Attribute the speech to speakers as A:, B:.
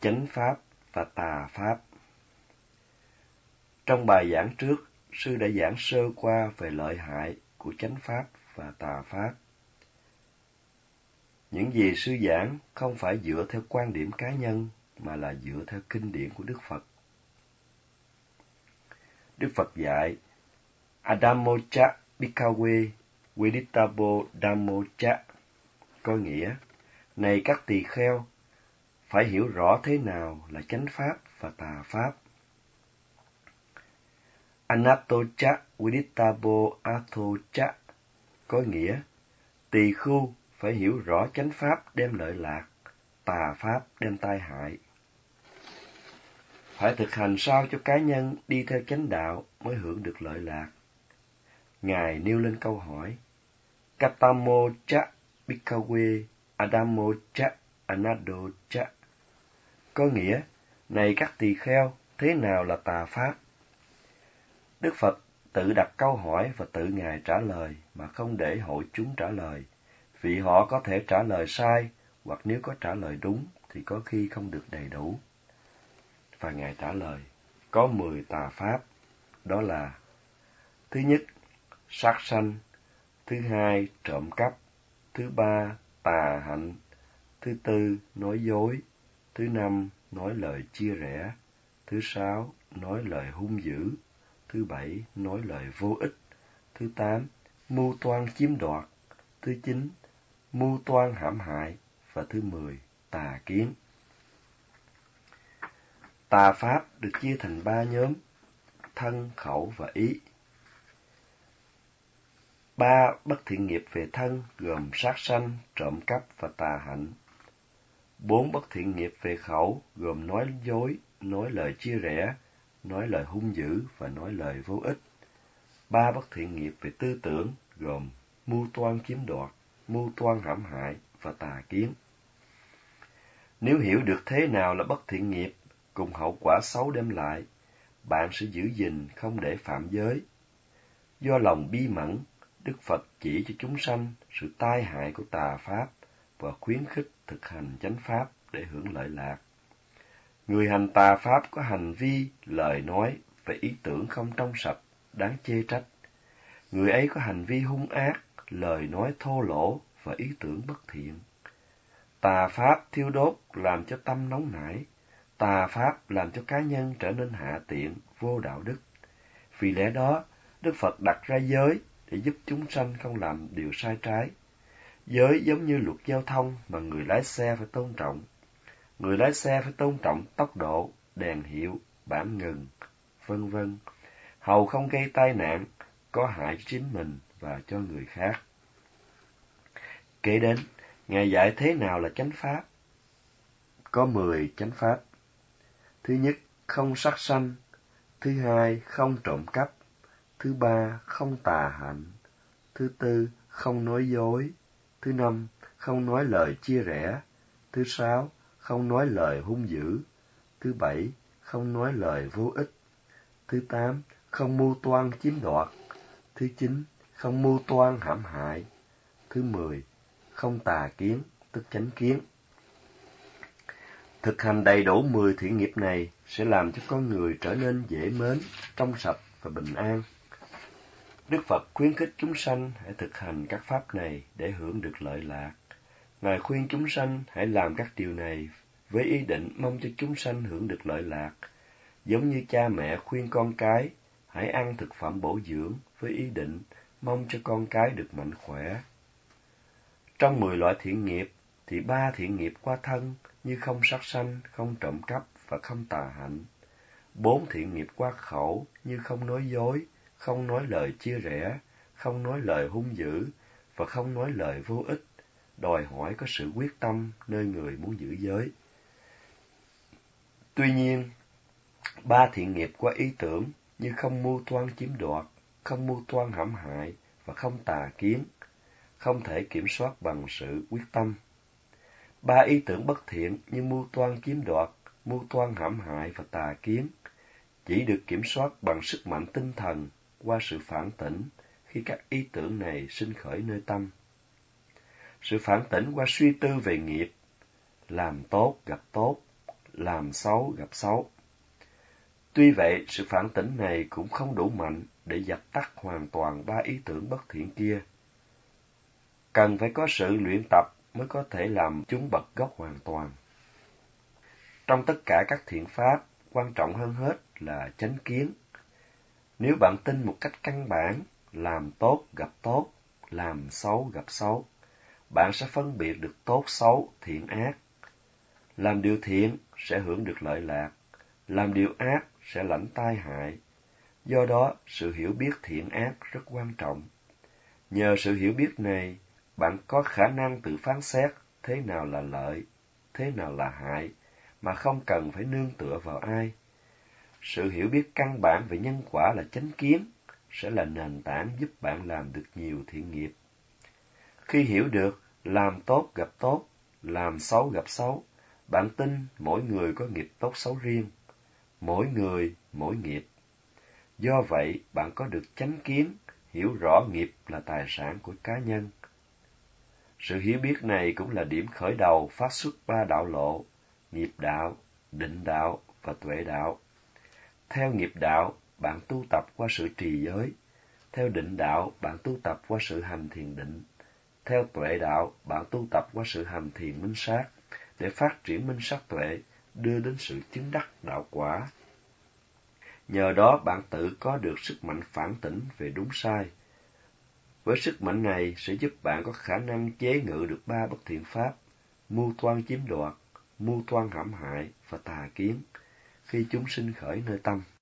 A: chánh pháp và tà pháp. Trong bài giảng trước, sư đã giảng sơ qua về lợi hại của chánh pháp và tà pháp. Những gì sư giảng không phải dựa theo quan điểm cá nhân mà là dựa theo kinh điển của Đức Phật. Đức Phật dạy Adamocha Bikawe Veditabo damocha. có nghĩa này các tỳ kheo phải hiểu rõ thế nào là chánh pháp và tà pháp. Anatocha Viditabo Athocha có nghĩa tỳ khu phải hiểu rõ chánh pháp đem lợi lạc, tà pháp đem tai hại. Phải thực hành sao cho cá nhân đi theo chánh đạo mới hưởng được lợi lạc. Ngài nêu lên câu hỏi, Katamo cha bikawe adamo cha anado cha có nghĩa, này các tỳ kheo, thế nào là tà pháp? Đức Phật tự đặt câu hỏi và tự Ngài trả lời mà không để hội chúng trả lời, vì họ có thể trả lời sai, hoặc nếu có trả lời đúng thì có khi không được đầy đủ. Và Ngài trả lời, có mười tà pháp, đó là Thứ nhất, sát sanh, thứ hai, trộm cắp, thứ ba, tà hạnh, thứ tư, nói dối, Thứ năm, nói lời chia rẽ. Thứ sáu, nói lời hung dữ. Thứ bảy, nói lời vô ích. Thứ tám, mưu toan chiếm đoạt. Thứ chín, mưu toan hãm hại. Và thứ mười, tà kiến. Tà pháp được chia thành ba nhóm, thân, khẩu và ý. Ba bất thiện nghiệp về thân gồm sát sanh, trộm cắp và tà hạnh. Bốn bất thiện nghiệp về khẩu gồm nói dối, nói lời chia rẽ, nói lời hung dữ và nói lời vô ích. Ba bất thiện nghiệp về tư tưởng gồm mưu toan chiếm đoạt, mưu toan hãm hại và tà kiến. Nếu hiểu được thế nào là bất thiện nghiệp cùng hậu quả xấu đem lại, bạn sẽ giữ gìn không để phạm giới. Do lòng bi mẫn, Đức Phật chỉ cho chúng sanh sự tai hại của tà pháp và khuyến khích thực hành chánh pháp để hưởng lợi lạc. Người hành tà pháp có hành vi, lời nói và ý tưởng không trong sạch, đáng chê trách. Người ấy có hành vi hung ác, lời nói thô lỗ và ý tưởng bất thiện. Tà pháp thiêu đốt làm cho tâm nóng nảy, tà pháp làm cho cá nhân trở nên hạ tiện, vô đạo đức. Vì lẽ đó, Đức Phật đặt ra giới để giúp chúng sanh không làm điều sai trái, Giới giống như luật giao thông mà người lái xe phải tôn trọng. Người lái xe phải tôn trọng tốc độ, đèn hiệu, bản ngừng, vân vân. Hầu không gây tai nạn, có hại cho chính mình và cho người khác. Kế đến, Ngài dạy thế nào là chánh pháp? Có mười chánh pháp. Thứ nhất, không sát sanh. Thứ hai, không trộm cắp. Thứ ba, không tà hạnh. Thứ tư, không nói dối. Thứ năm, không nói lời chia rẽ. Thứ sáu, không nói lời hung dữ. Thứ bảy, không nói lời vô ích. Thứ tám, không mưu toan chiếm đoạt. Thứ chín, không mưu toan hãm hại. Thứ mười, không tà kiến, tức chánh kiến. Thực hành đầy đủ mười thiện nghiệp này sẽ làm cho con người trở nên dễ mến, trong sạch và bình an. Đức Phật khuyến khích chúng sanh hãy thực hành các pháp này để hưởng được lợi lạc. Ngài khuyên chúng sanh hãy làm các điều này với ý định mong cho chúng sanh hưởng được lợi lạc, giống như cha mẹ khuyên con cái hãy ăn thực phẩm bổ dưỡng với ý định mong cho con cái được mạnh khỏe. Trong mười loại thiện nghiệp thì ba thiện nghiệp qua thân như không sát sanh, không trộm cắp và không tà hạnh. Bốn thiện nghiệp qua khẩu như không nói dối, không nói lời chia rẽ, không nói lời hung dữ và không nói lời vô ích, đòi hỏi có sự quyết tâm nơi người muốn giữ giới. Tuy nhiên, ba thiện nghiệp qua ý tưởng như không mưu toan chiếm đoạt, không mưu toan hãm hại và không tà kiến, không thể kiểm soát bằng sự quyết tâm. Ba ý tưởng bất thiện như mưu toan chiếm đoạt, mưu toan hãm hại và tà kiến chỉ được kiểm soát bằng sức mạnh tinh thần qua sự phản tỉnh khi các ý tưởng này sinh khởi nơi tâm. Sự phản tỉnh qua suy tư về nghiệp, làm tốt gặp tốt, làm xấu gặp xấu. Tuy vậy, sự phản tỉnh này cũng không đủ mạnh để dập tắt hoàn toàn ba ý tưởng bất thiện kia. Cần phải có sự luyện tập mới có thể làm chúng bật gốc hoàn toàn. Trong tất cả các thiện pháp, quan trọng hơn hết là chánh kiến. Nếu bạn tin một cách căn bản, làm tốt gặp tốt, làm xấu gặp xấu, bạn sẽ phân biệt được tốt xấu, thiện ác. Làm điều thiện sẽ hưởng được lợi lạc, làm điều ác sẽ lãnh tai hại. Do đó, sự hiểu biết thiện ác rất quan trọng. Nhờ sự hiểu biết này, bạn có khả năng tự phán xét thế nào là lợi, thế nào là hại, mà không cần phải nương tựa vào ai. Sự hiểu biết căn bản về nhân quả là chánh kiến, sẽ là nền tảng giúp bạn làm được nhiều thiện nghiệp. Khi hiểu được làm tốt gặp tốt, làm xấu gặp xấu, bạn tin mỗi người có nghiệp tốt xấu riêng, mỗi người mỗi nghiệp. Do vậy, bạn có được chánh kiến, hiểu rõ nghiệp là tài sản của cá nhân. Sự hiểu biết này cũng là điểm khởi đầu phát xuất ba đạo lộ, nghiệp đạo, định đạo và tuệ đạo. Theo nghiệp đạo, bạn tu tập qua sự trì giới. Theo định đạo, bạn tu tập qua sự hành thiền định. Theo tuệ đạo, bạn tu tập qua sự hành thiền minh sát, để phát triển minh sát tuệ, đưa đến sự chứng đắc đạo quả. Nhờ đó bạn tự có được sức mạnh phản tỉnh về đúng sai. Với sức mạnh này sẽ giúp bạn có khả năng chế ngự được ba bất thiện pháp, mưu toan chiếm đoạt, mưu toan hãm hại và tà kiến, khi chúng sinh khởi nơi tâm.